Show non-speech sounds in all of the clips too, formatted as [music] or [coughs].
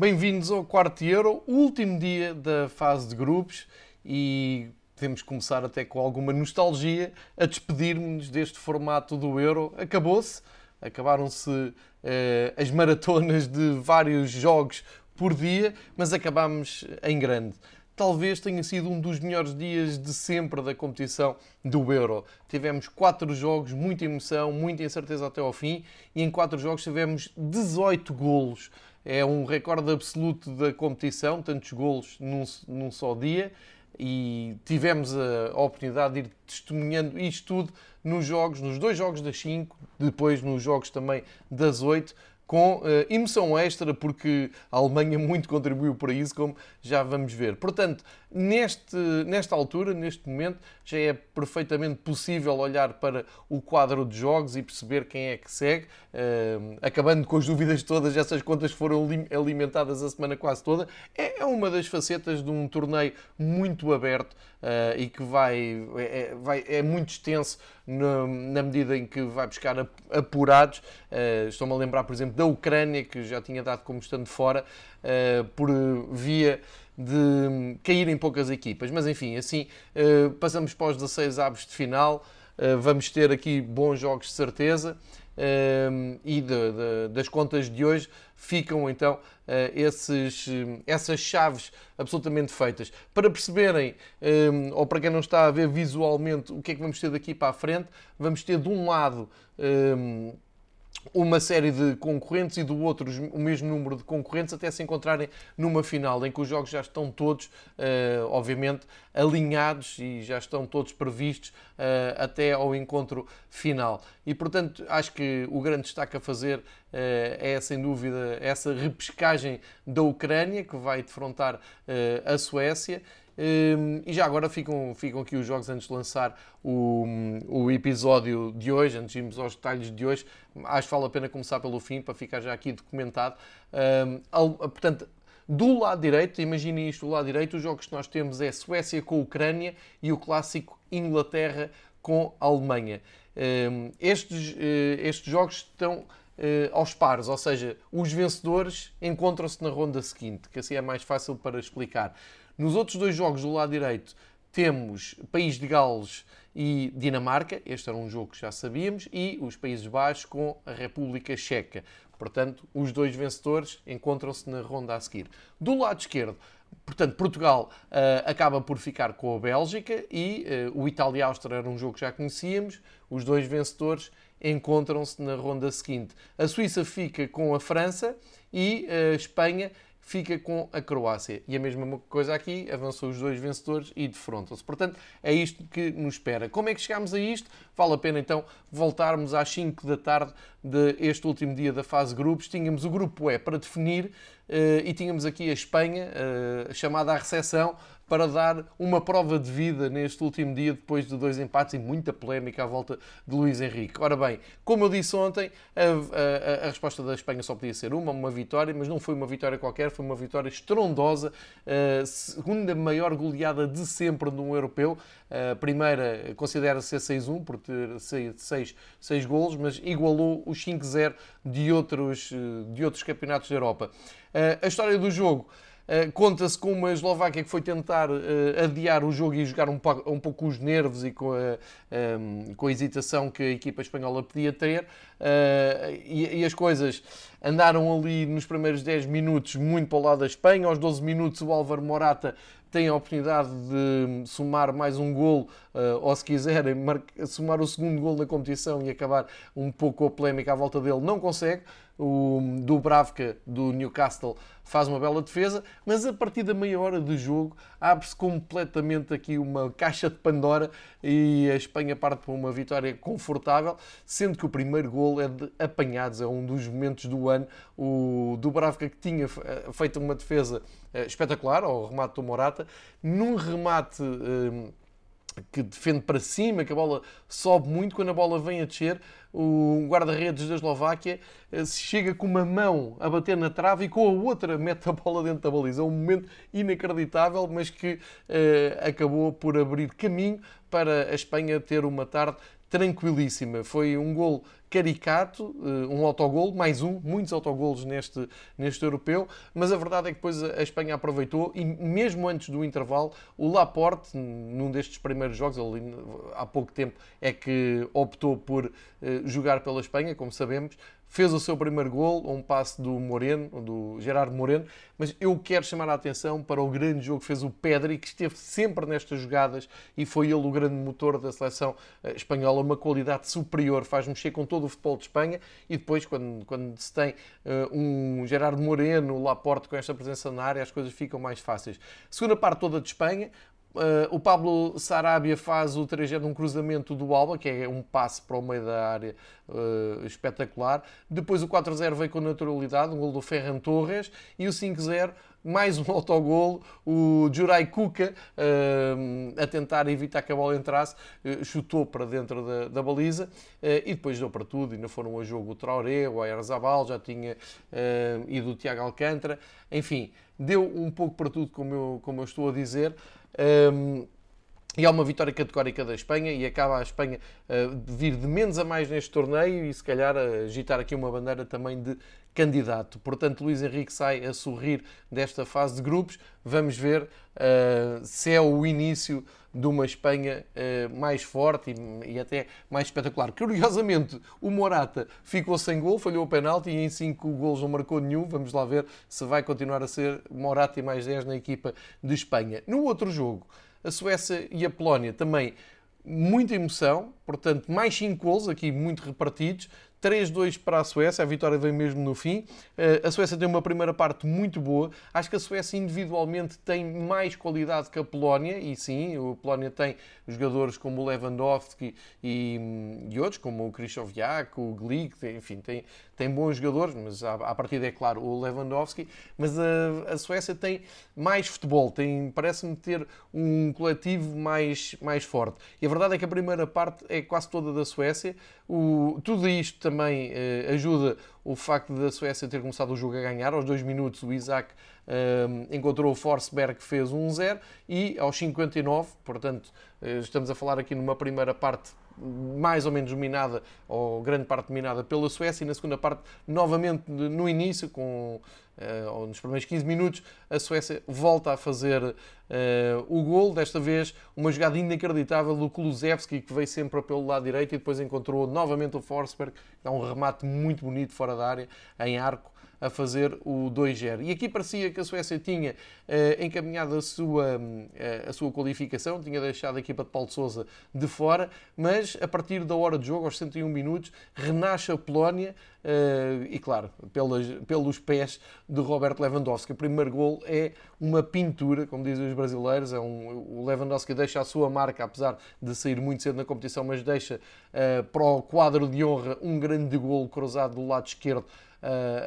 Bem-vindos ao quarto Euro, último dia da fase de grupos e podemos começar até com alguma nostalgia a despedir-nos deste formato do Euro. Acabou-se, acabaram-se eh, as maratonas de vários jogos por dia, mas acabámos em grande talvez tenha sido um dos melhores dias de sempre da competição do Euro. Tivemos quatro jogos, muita emoção, muita incerteza até ao fim, e em quatro jogos tivemos 18 golos. É um recorde absoluto da competição, tantos golos num, num só dia, e tivemos a, oportunidade de ir testemunhando isto tudo nos jogos, nos dois jogos das 5, depois nos jogos também das 8 com uh, emoção extra, porque a Alemanha [laughs] muito contribuiu para isso, como já vamos ver. Portanto, neste, nesta altura, neste momento, já é perfeitamente possível olhar para o quadro de jogos e perceber quem é que segue, uh, acabando com as dúvidas todas, essas contas foram alimentadas a semana quase toda. É, é uma das facetas de um torneio muito aberto uh, e que vai é, é, vai, é muito extenso na, na, medida em que vai buscar apurados. Uh, Estou-me a lembrar, por exemplo, da Ucrânia, que já tinha dado como estando fora, uh, por via de caírem poucas equipas. Mas enfim, assim passamos para os 16 avos de final. vamos ter aqui bons jogos de certeza. e de, de, das contas de hoje ficam então uh, esses, uh, essas chaves absolutamente feitas. Para perceberem, um, ou para quem não está a ver visualmente, o que é que vamos ter daqui para a frente, vamos ter de um lado. Um, uma série de concorrentes e do outro o mesmo número de concorrentes até se encontrarem numa final em que os jogos já estão todos, uh, obviamente, alinhados e já estão todos previstos uh, até ao encontro final. E, portanto, acho que o grande destaque a fazer uh, é, sem dúvida, essa repescagem da Ucrânia, que vai defrontar a Suécia, e já agora ficam, ficam aqui os jogos antes de lançar o, o episódio de hoje, antes de irmos aos detalhes de hoje. Acho que vale a pena começar pelo fim, para ficar já aqui documentado. Um, portanto, do lado direito, imaginem isto do lado direito, os jogos que nós temos é Suécia com Ucrânia e o clássico Inglaterra com Alemanha. Um, estes, eh, estes jogos estão eh, aos pares, ou seja, os vencedores encontram-se na ronda seguinte, que assim é mais fácil para explicar. Nos outros dois jogos do lado direito temos País de Gales e Dinamarca, este era um jogo que já sabíamos, e os Países Baixos com a República Checa. Portanto, os dois vencedores encontram-se na ronda a seguir. Do lado esquerdo, portanto, Portugal uh, acaba por ficar com a Bélgica e uh, o Itália-Áustria era um jogo que já conhecíamos. Os dois vencedores encontram-se na ronda seguinte. A Suíça fica com a França e a uh, Espanha fica com a Croácia. E a mesma coisa aqui, avançou os dois vencedores e defrontam-se. Portanto, é isto que nos espera. Como é que chegámos a isto? Vale a pena então voltarmos às 5 da tarde deste último dia da fase grupos. Tínhamos o grupo E para definir eh, e tínhamos aqui a Espanha, eh, chamada à recepção, para dar uma prova de vida neste último dia, depois de dois empates e muita polémica à volta de Luís Henrique. Ora bem, como eu disse ontem, a, a, a, resposta da Espanha só podia ser uma, uma vitória, mas não foi uma vitória qualquer, foi uma vitória estrondosa, a segunda maior goleada de sempre num europeu. A primeira considera-se 6-1 por ter 6, 6 golos, mas igualou os 5-0 de outros, de outros campeonatos da Europa. A história do jogo eh, conta-se com uma Eslováquia que foi tentar uh, adiar o jogo e jogar um, um pouco os nervos e com a, um, ehm, com a hesitação que a equipa espanhola podia ter. Uh, e, e, as coisas andaram ali nos primeiros 10 minutos muito para o lado da Espanha. Aos 12 minutos, o Álvaro Morata tem a oportunidade de somar mais um gol, ou se quiserem, somar o segundo gol na competição e acabar um pouco a polémica à volta dele, não consegue o Dubravka do Newcastle faz uma bela defesa, mas a partir da meia hora de jogo abre-se completamente aqui uma caixa de Pandora e a Espanha parte para uma vitória confortável, sendo que o primeiro gol é de apanhados, é um dos momentos do ano. O Dubravka que tinha eh, feito uma defesa eh, espetacular ao remate do Morata, num remate eh, que defende para cima, que a bola sobe muito, quando a bola vem a descer, o guarda-redes da Eslováquia eh, chega com uma mão a bater na trave e com a outra mete a bola dentro da baliza. É um momento inacreditável, mas que eh, acabou por abrir caminho para a Espanha ter uma tarde tranquilíssima. Foi um gol caricato, eh, um autogol, mais um, muitos autogolos neste, neste europeu, mas a verdade é que depois a Espanha aproveitou e mesmo antes do intervalo, o Laporte, num destes primeiros jogos, ele há pouco tempo é que optou por eh, jogar pela Espanha, como sabemos, fez o seu primeiro gol, um passe do Moreno, do Gerardo Moreno, mas eu quero chamar a atenção para o grande jogo que fez o Pedri, que esteve sempre nestas jogadas e foi ele o grande motor da seleção eh, espanhola, uma qualidade superior, faz mexer com todo o futebol de Espanha e depois quando, quando se tem uh, um Gerardo Moreno, Laporte com esta presença na área, as coisas ficam mais fáceis. Segunda parte toda de Espanha, Uh, o Pablo Sarabia faz o 3 de um cruzamento do Alba, que é um passe para o meio da área uh, espetacular. Depois o 4-0 veio com naturalidade, um gol do Ferran Torres. E o 5-0, mais um [laughs] autogolo. O Jurai Kuka, uh, a tentar evitar que a bola entrasse, chutou para dentro da, da baliza. e depois deu para tudo. Ainda foram a jogo o Traoré, o Ayarzabal, já tinha ido o Tiago Alcântara. Enfim, deu um pouco para tudo, como eu, como eu estou a dizer. Um, e há uma vitória categórica da Espanha e acaba a Espanha uh, de vir de menos a mais neste torneio e se calhar agitar aqui uma bandeira também de candidato. Portanto, Luís Henrique sai a sorrir desta fase de grupos. Vamos ver uh, se é o início de uma Espanha uh, mais forte e, e, até mais espetacular. Curiosamente, o Morata ficou sem gol, falhou o penalti e em 5 gols não marcou nenhum. Vamos lá ver se vai continuar a ser Morata e mais 10 na equipa de Espanha. No outro jogo, a Suécia e a Polónia também muita emoção, portanto, mais 5 gols aqui muito repartidos. 3-2 para a Suécia, a vitória vem mesmo no fim. Eh, a Suécia tem uma primeira parte muito boa. Acho que a Suécia individualmente tem mais qualidade que a Polónia, e sim, a Polónia tem jogadores como o Lewandowski e, e outros, como o Krychowiak, o Glick, enfim, tem, tem bons jogadores, mas à, à partida é claro o Lewandowski. Mas a, a Suécia tem mais futebol, tem, parece-me ter um coletivo mais, mais forte. E a verdade é que a primeira parte é quase toda da Suécia. O, tudo isto também eh, ajuda o facto da Suécia ter começado o jogo a ganhar. Aos dois minutos, o Isaac eh, encontrou o Forsberg fez 1-0 e aos 59, portanto, eh, estamos a falar aqui numa primeira parte mais ou menos dominada, ou grande parte dominada pela Suécia, e na segunda parte, novamente no início, com, ou nos primeiros 15 minutos, a Suécia volta a fazer uh, o gol, desta vez uma jogada inacreditável do Kulusevski, que veio sempre pelo lado direito e depois encontrou novamente o Forsberg, dá um remate muito bonito fora da área, em arco, a fazer o 2-0. E aqui parecia que a Suécia tinha uh, encaminhado a sua, uh, a sua qualificação, tinha deixado a equipa de Paulo Sousa de fora, mas a partir da hora de jogo, aos 101 minutos, renasce a Polónia uh, e, claro, pelas, pelos pés de Roberto Lewandowski. O primeiro gol é uma pintura, como dizem os brasileiros, é um, o Lewandowski deixa a sua marca, apesar de sair muito cedo na competição, mas deixa para o quadro de honra um grande gol cruzado do lado esquerdo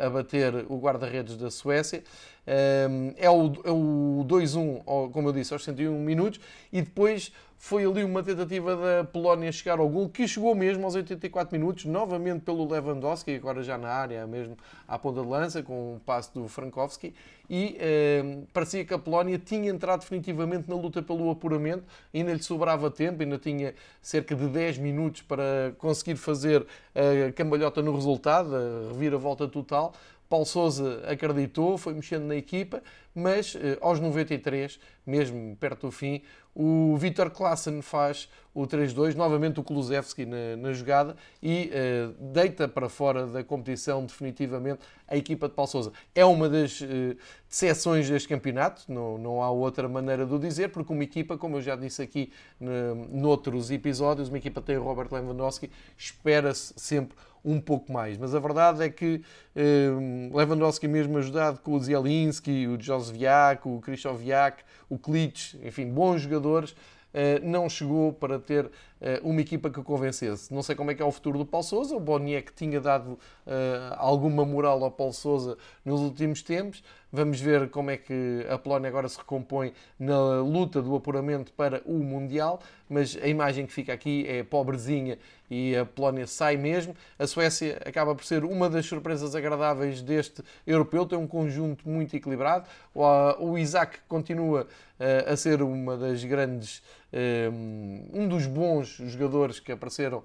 a bater o guarda-redes da Suécia. É o, é o 2-1, como eu disse, aos 101 minutos, e depois foi ali uma tentativa da Polónia chegar ao gol, que chegou mesmo aos 84 minutos, novamente pelo Lewandowski, agora já na área, mesmo à ponta de lança, com o passe do Frankowski, e parecia que a Polónia tinha entrado definitivamente na luta pelo apuramento, ainda lhe sobrava tempo, ainda tinha cerca de 10 minutos para conseguir fazer a cambalhota no resultado, a reviravolta total, Paulo Sousa acreditou, foi mexendo na equipa, mas eh, aos 93, mesmo perto do fim, o Vitor Klassen faz o 3-2, novamente o Kulusevski na, na jogada e uh, deita para fora da competição definitivamente a equipa de Paulo Sousa. É uma das uh, decepções deste campeonato, não, não há outra maneira de o dizer, porque uma equipa, como eu já disse aqui noutros episódios, uma equipa tem o Robert Lewandowski, espera-se sempre um pouco mais. Mas a verdade é que uh, Lewandowski mesmo ajudado com o Zielinski, o Josviak, o Krychowiak, o Klitsch, enfim, bons jogadores, eh, não chegou para ter eh, uma equipa que convencesse. Não sei como é que é o futuro do Paulo Sousa. O Boniek tinha dado eh, alguma moral ao Paulo Sousa nos últimos tempos. Vamos ver como é que a Polónia agora se recompõe na luta do apuramento para o Mundial. Mas a imagem que fica aqui é pobrezinha e a Polónia sai mesmo. A Suécia acaba por ser uma das surpresas agradáveis deste europeu. Tem um conjunto muito equilibrado. O Isaac continua a ser uma das grandes um dos bons jogadores que apareceram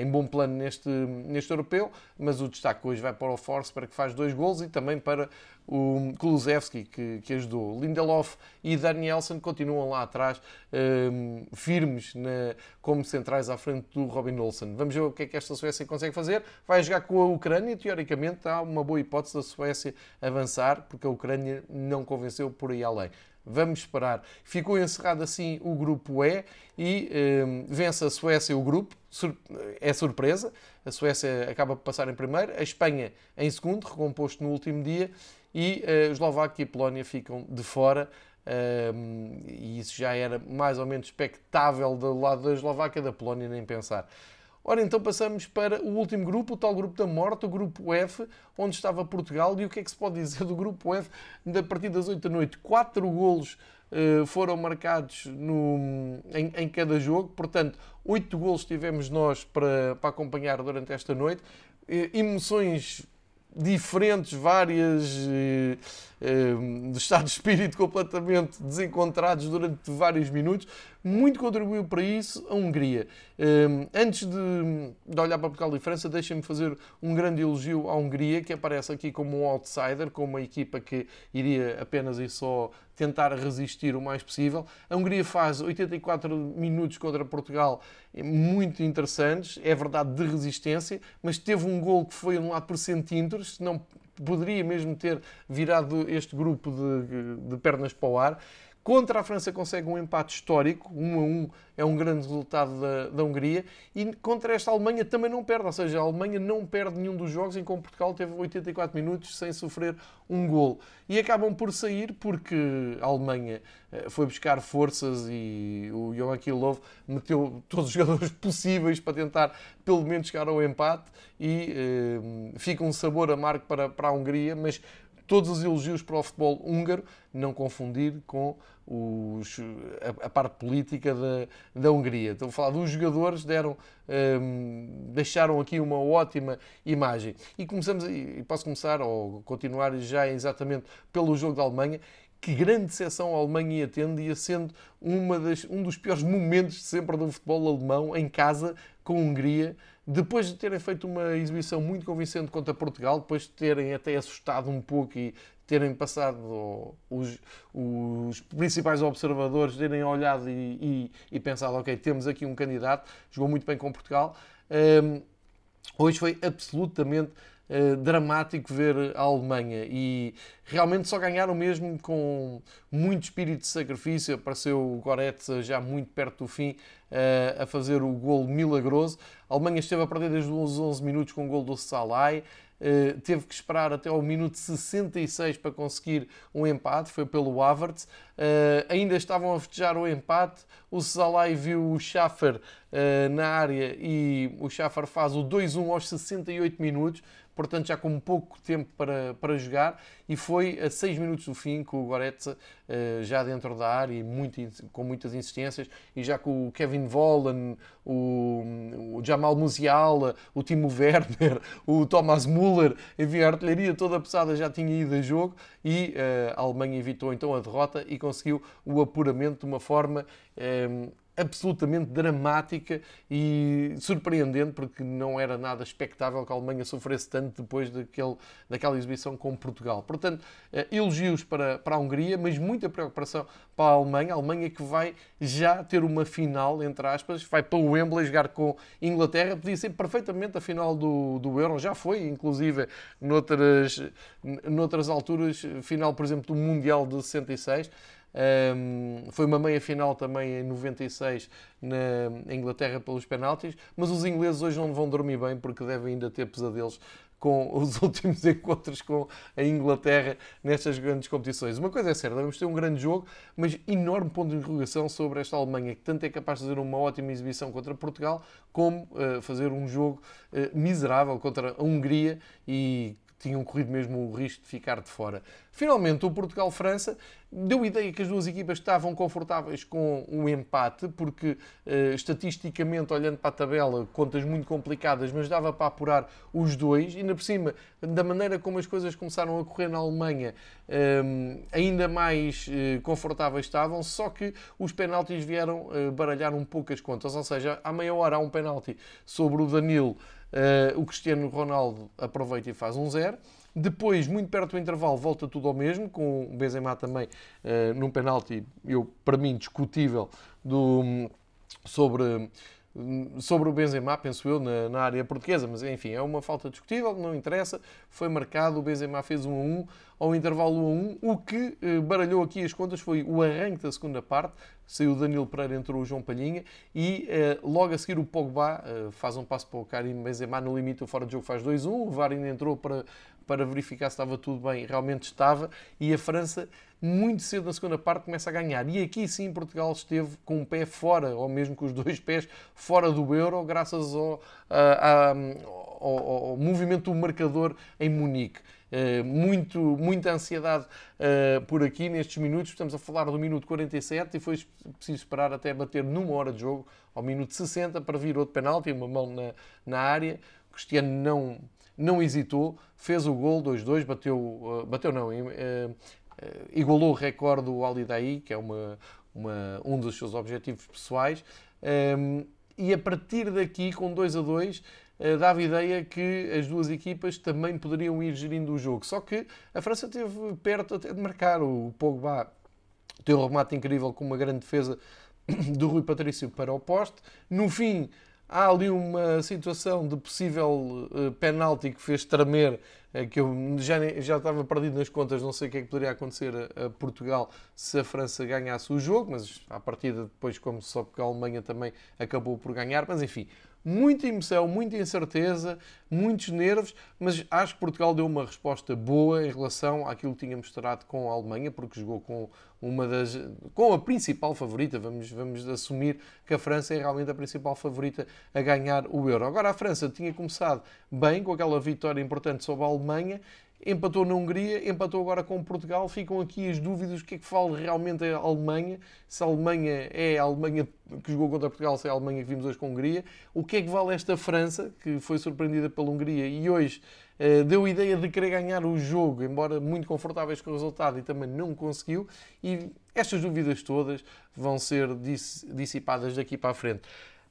em bom plano neste, neste europeu, mas o destaque hoje vai para o Forsberg, que faz dois gols, e também para o Kulusevski, que, que ajudou. Lindelof e Danielson continuam lá atrás, um, firmes na, como centrais à frente do Robin Olsen. Vamos ver o que é que esta Suécia consegue fazer. Vai jogar com a Ucrânia, teoricamente há uma boa hipótese da Suécia avançar, porque a Ucrânia não convenceu por aí além. Vamos esperar. Ficou encerrado assim o grupo E e um, vence a Suécia o grupo. Sur é surpresa. A Suécia acaba por passar em primeiro, a Espanha em segundo, recomposto no último dia, e uh, Eslováquia e Polónia ficam de fora. Um, e isso já era mais ou menos expectável do lado da Eslováquia, da Polónia nem pensar. Ora, então passamos para o último grupo, o tal grupo da morte, o grupo F, onde estava Portugal. E o que é que se pode dizer do grupo F? Da partir das 8 da noite, 4 golos uh, foram marcados no, em, em, cada jogo. Portanto, 8 golos tivemos nós para, para acompanhar durante esta noite. Uh, emoções diferentes, várias, eh, eh, de estado de espírito completamente desencontrados durante vários minutos. Muito contribuiu para isso a Hungria. Eh, antes de, de olhar para Portugal e França, deixem-me fazer um grande elogio à Hungria, que aparece aqui como um outsider, como uma equipa que iria apenas e só tentar resistir o mais possível. A Hungria faz 84 minutos contra Portugal muito interessantes, é verdade de resistência, mas teve um gol que foi anulado por centímetros, não poderia mesmo ter virado este grupo de, de pernas para o ar. Contra a França consegue um empate histórico, 1 a 1 é um grande resultado da, da Hungria, e contra esta Alemanha também não perde, ou seja, a Alemanha não perde nenhum dos jogos, enquanto Portugal teve 84 minutos sem sofrer um gol. E acabam por sair porque a Alemanha eh, foi buscar forças e o Joachim Löw meteu todos os jogadores [laughs] possíveis para tentar pelo menos chegar ao empate e eh, fica um sabor amargo para, para a Hungria, mas todos os elogios para o futebol húngaro, não confundir com os, a, a, parte política da, da Hungria. Estou a falar dos jogadores, deram, um, deixaram aqui uma ótima imagem. E começamos, e posso começar ou continuar já exatamente pelo jogo da Alemanha. Que grande decepção a Alemanha ia tendo, ia sendo uma das, um dos piores momentos sempre do futebol alemão em casa com a Hungria depois de terem feito uma exibição muito convincente contra Portugal, depois de terem até assustado um pouco e terem passado os, os principais observadores, terem olhado e, e, e, pensado, ok, temos aqui um candidato, jogou muito bem com Portugal. Um, hoje foi absolutamente uh, dramático ver a Alemanha e realmente só ganharam mesmo com muito espírito de sacrifício. Apareceu o Goretzka já muito perto do fim uh, a fazer o gol milagroso. A Alemanha esteve a perder desde os 11 minutos com o gol do Salai. Uh, teve que esperar até ao minuto 66 para conseguir um empate, foi pelo Havertz. Uh, ainda estavam a festejar o empate. O Salai viu o Schaffer uh, na área e o Schaffer faz o 2-1 aos 68 minutos portanto já com pouco tempo para, para jogar. E foi a 6 minutos do fim com o Goretzka uh, já dentro da área e muito, com muitas insistências e já com o Kevin Vollen, o, o Jamal Musiala, o Timo Werner, [laughs] o Thomas Müller, enfim, a artilharia toda pesada já tinha ido a jogo e uh, a Alemanha evitou então a derrota e conseguiu o apuramento de uma forma eh, absolutamente dramática e surpreendente, porque não era nada expectável que a Alemanha sofresse tanto depois daquele, daquela exibição com Portugal. Portanto, eh, elogios para, para a Hungria, mas muita preocupação para a Alemanha. A Alemanha que vai já ter uma final, entre aspas, vai para o Wembley jogar com Inglaterra. Podia ser perfeitamente a final do, do Euro, já foi, inclusive, noutras, noutras alturas, final, por exemplo, do Mundial de 66. Um, foi uma meia final também em 96 na Inglaterra pelos penaltis, mas os ingleses hoje não vão dormir bem porque devem ainda ter pesadelos com [laughs] os últimos encontros com a Inglaterra nestas grandes competições. Uma coisa é certa, vamos ter um grande jogo, mas enorme ponto de interrogação sobre esta Alemanha, que tanto é capaz de fazer uma ótima exibição contra Portugal, como uh, fazer um jogo uh, miserável contra a Hungria e tinham corrido mesmo o risco de ficar de fora. Finalmente, o Portugal-França deu ideia que as duas equipas estavam confortáveis com o um empate, porque uh, estatisticamente, olhando para a tabela, contas muito complicadas, mas dava para apurar os dois, e ainda por cima, da maneira como as coisas começaram a correr na Alemanha, um, ainda mais uh, confortáveis estavam, só que os penaltis vieram uh, baralhar um pouco as contas, ou seja, à meia hora há um penalti sobre o Danilo Uh, o Cristiano Ronaldo aproveita e faz um zero. Depois, muito perto do intervalo, volta tudo ao mesmo, com o Benzema também uh, num penalti, eu, para mim, discutível, do, sobre, sobre o Benzema, penso eu, na, na, área portuguesa. Mas, enfim, é uma falta discutível, não interessa. Foi marcado, o Benzema fez 1 a 1, ao intervalo 1 a 1. O que uh, baralhou aqui as contas foi o arranque da segunda parte, saiu o Danilo Pereira, entrou o João Palhinha e uh, logo a seguir o Pogba uh, faz um passo para o Karim Benzema no limite, o fora de jogo faz 2-1, o VAR ainda entrou para, para verificar se estava tudo bem, realmente estava, e a França muito cedo na segunda parte começa a ganhar. E aqui sim Portugal esteve com um pé fora, ou mesmo com os [laughs] dois pés fora do Euro, graças ao, ao, ao movimento do marcador em Munique. Uh, muito, muita ansiedade uh, por aqui nestes minutos. Estamos a falar do minuto 47 e foi preciso esperar até bater numa hora de jogo, ao minuto 60, para vir outro penalti, uma mão na, na área. O Cristiano não, não hesitou, fez o gol 2-2, bateu, uh, bateu não, igualou o recorde do Ali Daí, que é uma, uma, um dos seus objetivos pessoais. Um, e a partir daqui, com 2 a 2, eh, dava ideia que as duas equipas também poderiam ir gerindo o jogo. Só que a França esteve perto até de marcar. O Pogba tem um remate incrível com uma grande defesa [coughs] do Rui Patrício para o poste. No fim, há ali uma situação de possível uh, penalti que fez tremer, uh, que eu já, já estava perdido nas contas, não sei o que é que poderia acontecer a, a Portugal se a França ganhasse o jogo, mas à partida depois, como só porque a Alemanha também acabou por ganhar, mas enfim, muita emoção, muita incerteza, muitos nervos, mas acho que Portugal deu uma resposta boa em relação àquilo que tinha mostrado com a Alemanha, porque jogou com uma das com a principal favorita, vamos vamos assumir que a França é realmente a principal favorita a ganhar o Euro. Agora a França tinha começado bem com aquela vitória importante sobre a Alemanha empatou na Hungria, empatou agora com Portugal. Ficam aqui as dúvidas: o que é que fala realmente a Alemanha? Se a Alemanha é a Alemanha que jogou contra Portugal, se é a Alemanha que vimos hoje com a Hungria. O que é que vale esta França, que foi surpreendida pela Hungria e hoje uh, deu a ideia de querer ganhar o jogo, embora muito confortáveis com o resultado e também não conseguiu? E estas dúvidas todas vão ser dissipadas daqui para a frente.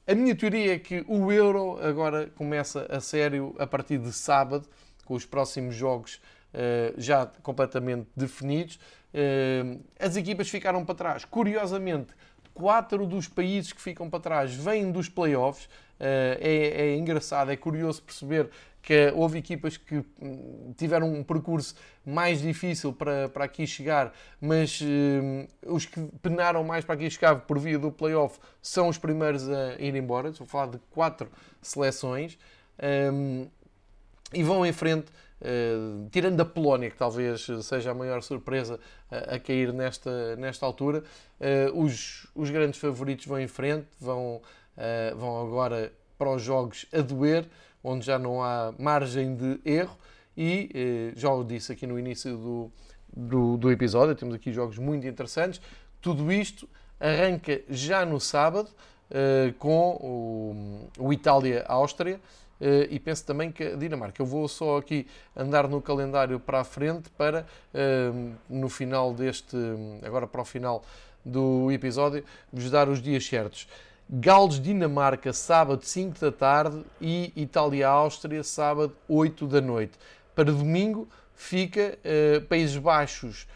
A minha teoria é que o Euro agora começa a sério a partir de sábado com os próximos jogos uh, já completamente definidos. Uh, as equipas ficaram para trás. Curiosamente, quatro dos países que ficam para trás vêm dos playoffs. Uh, é, é, engraçado, é curioso perceber que houve equipas que hum, tiveram um percurso mais difícil para, para aqui chegar, mas uh, os que penaram mais para aqui chegar por via do playoff são os primeiros a ir embora. Estou a falar de quatro seleções. Um, e vão em frente, uh, tirando a Polónia, que talvez seja a maior surpresa a, cair nesta, nesta altura, uh, os, os grandes favoritos vão em frente, vão, uh, vão agora para os jogos a doer, onde já não há margem de erro, e já o disse aqui no início do, do, do episódio, temos aqui jogos muito interessantes. Tudo isto arranca já no sábado, com o, o Itália-Áustria. Uh, e penso também que a Dinamarca. Eu vou só aqui andar no calendário para a frente para uh, no final deste, agora para o final do episódio, vos dar os dias certos. Gales, Dinamarca, sábado 5 da tarde e Itália-Áustria, sábado 8 da noite. Para domingo fica uh, Países Baixos,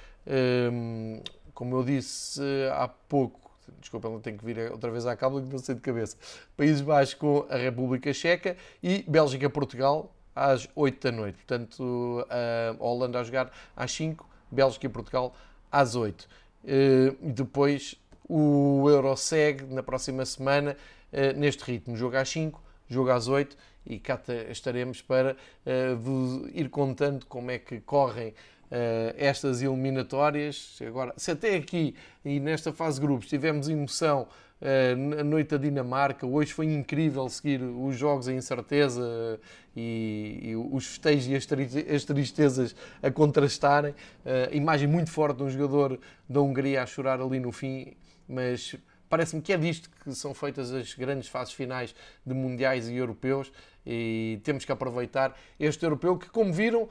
como eu disse há pouco, desculpa, não tenho que vir outra vez à cábula que não sei de cabeça. Países Baixos com a República Checa e Bélgica-Portugal às 8 da noite. Portanto, a Holanda a jogar às 5, Bélgica e Portugal às 8. Eh, depois o Euro segue na próxima semana eh, neste ritmo. Jogo às 5, jogo às 8 e cá estaremos para uh, vos ir contando como é que correm estas eliminatórias. Agora, se até aqui e nesta fase de grupos tivemos emoção a noite da Dinamarca, hoje foi incrível seguir os jogos em incerteza e, e os festejos e as tristezas a contrastarem. Uh, imagem muito forte de um jogador da Hungria a chorar ali no fim, mas parece-me que é disto que são feitas as grandes fases finais de mundiais e europeus e temos que aproveitar este europeu que, como viram,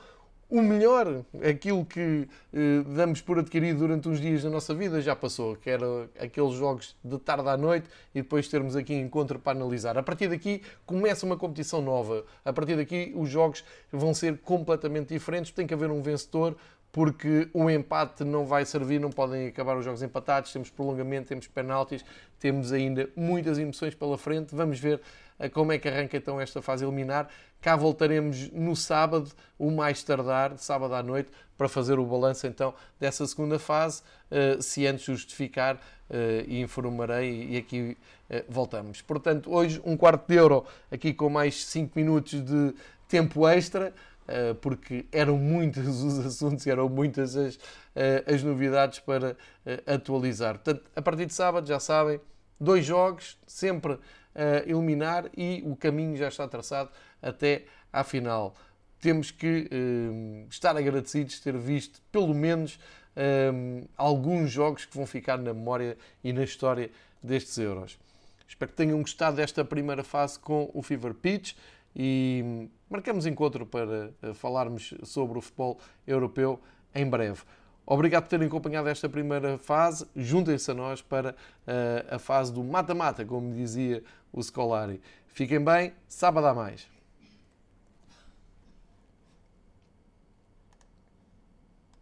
o melhor, aquilo que eh, damos por adquirido durante uns dias da nossa vida já passou, que era aqueles jogos de tarde à noite e depois termos aqui encontro para analisar. A partir daqui começa uma competição nova. A partir daqui os jogos vão ser completamente diferentes. Tem que haver um vencedor, porque o empate não vai servir, não podem acabar os jogos empatados, temos prolongamento, temos penaltis, temos ainda muitas emoções pela frente. Vamos ver eh, como é que arranca então esta fase eliminar. Cá voltaremos no sábado, o mais tardar, sábado à noite, para fazer o balanço então dessa segunda fase. Eh, se antes justificar, eh, informarei e aqui voltamos. Portanto, hoje um quarto de euro, aqui com mais 5 minutos de tempo extra. Eh, porque eram muitos [laughs] os assuntos eram muitas as, eh, as novidades para eh, atualizar. Portanto, a partir de sábado, já sabem, dois jogos, sempre a eliminar e o caminho já está traçado até à final. Temos que estar agradecidos de ter visto, pelo menos, alguns jogos que vão ficar na memória e na história destes Euros. Espero que tenham gostado desta primeira fase com o Fever Pitch e marcamos encontro para eh, falarmos sobre o futebol europeu em breve. Obrigado por terem acompanhado esta primeira fase. Juntem-se a nós para uh, a fase do mata-mata, como dizia o Scolari. Fiquem bem, sábado a mais.